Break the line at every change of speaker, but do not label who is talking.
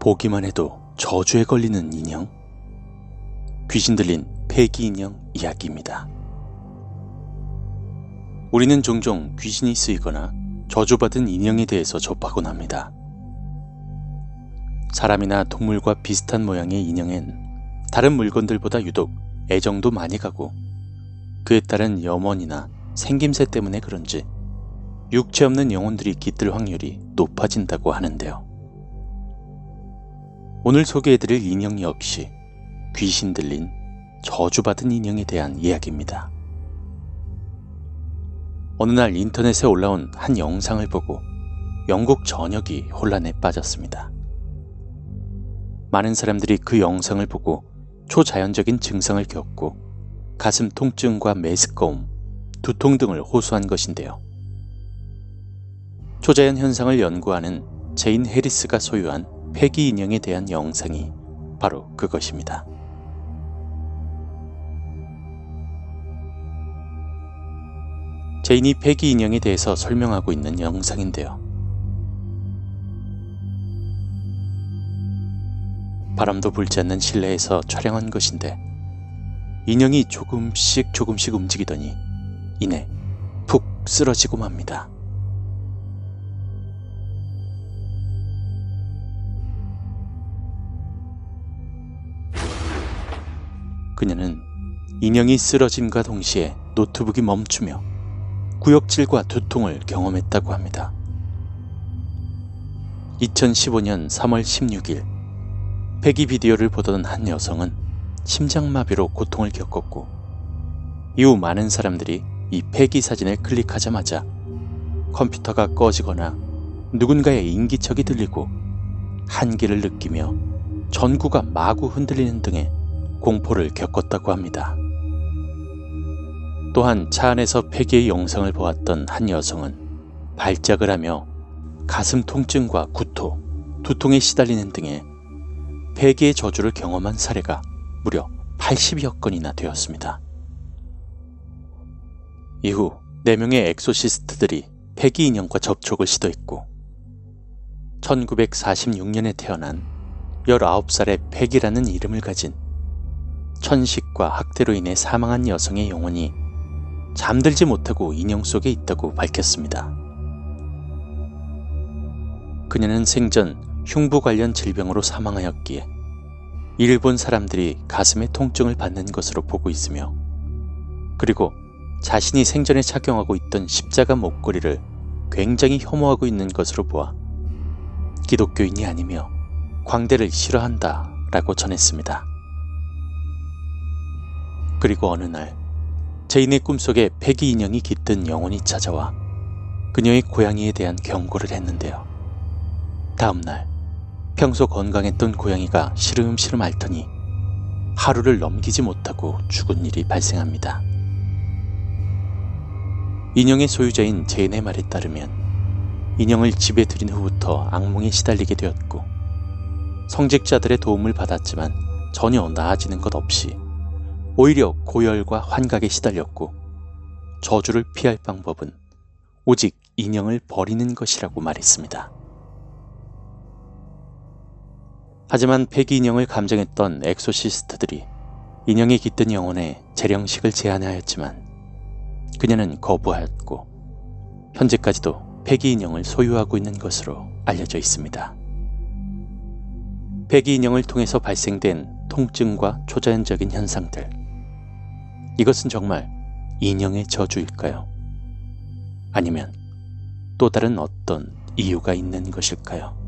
보기만 해도 저주에 걸리는 인형? 귀신 들린 폐기 인형 이야기입니다. 우리는 종종 귀신이 쓰이거나 저주받은 인형에 대해서 접하곤 합니다. 사람이나 동물과 비슷한 모양의 인형엔 다른 물건들보다 유독 애정도 많이 가고 그에 따른 염원이나 생김새 때문에 그런지 육체 없는 영혼들이 깃들 확률이 높아진다고 하는데요. 오늘 소개해드릴 인형 역시 귀신 들린 저주받은 인형에 대한 이야기입니다. 어느 날 인터넷에 올라온 한 영상을 보고 영국 전역이 혼란에 빠졌습니다. 많은 사람들이 그 영상을 보고 초자연적인 증상을 겪고 가슴 통증과 메스꺼움, 두통 등을 호소한 것인데요. 초자연 현상을 연구하는 제인 해리스가 소유한 페기 인형에 대한 영상이 바로 그것입니다. 제인이 페기 인형에 대해서 설명하고 있는 영상인데요. 바람도 불지 않는 실내에서 촬영한 것인데 인형이 조금씩 조금씩 움직이더니 이내 푹 쓰러지고 맙니다. 그녀는 인형이 쓰러짐과 동시에 노트북이 멈추며 구역질과 두통을 경험했다고 합니다. 2015년 3월 16일 폐기 비디오를 보던 한 여성은 심장마비로 고통을 겪었고 이후 많은 사람들이 이 폐기 사진을 클릭하자마자 컴퓨터가 꺼지거나 누군가의 인기척이 들리고 한기를 느끼며 전구가 마구 흔들리는 등의 공포를 겪었다고 합니다. 또한 차 안에서 폐기의 영상을 보았던 한 여성은 발작을 하며 가슴 통증과 구토, 두통에 시달리는 등의 페기의 저주를 경험한 사례가 무려 80여 건이나 되었습니다. 이후 4명의 엑소시스트들이 페기 인형과 접촉을 시도했고 1946년에 태어난 19살의 페기라는 이름을 가진 천식과 학대로 인해 사망한 여성의 영혼이 잠들지 못하고 인형 속에 있다고 밝혔습니다. 그녀는 생전 흉부 관련 질병으로 사망하였기에 일본 사람들이 가슴에 통증을 받는 것으로 보고 있으며 그리고 자신이 생전에 착용하고 있던 십자가 목걸이를 굉장히 혐오하고 있는 것으로 보아 기독교인이 아니며 광대를 싫어한다 라고 전했습니다. 그리고 어느 날 제인의 꿈속에 폐기 인형이 깃든 영혼이 찾아와 그녀의 고양이에 대한 경고를 했는데요. 다음날 평소 건강했던 고양이가 시름시름 앓더니 하루를 넘기지 못하고 죽은 일이 발생합니다. 인형의 소유자인 제인의 말에 따르면 인형을 집에 들인 후부터 악몽에 시달리게 되었고 성직자들의 도움을 받았지만 전혀 나아지는 것 없이 오히려 고열과 환각에 시달렸고 저주를 피할 방법은 오직 인형을 버리는 것이라고 말했습니다. 하지만 페기 인형을 감정했던 엑소시스트들이 인형에 깃든 영혼에 제령식을 제안하였지만 그녀는 거부하였고 현재까지도 페기 인형을 소유하고 있는 것으로 알려져 있습니다. 폐기 인형을 통해서 발생된 통증과 초자연적인 현상들. 이것은 정말 인형의 저주일까요? 아니면 또 다른 어떤 이유가 있는 것일까요?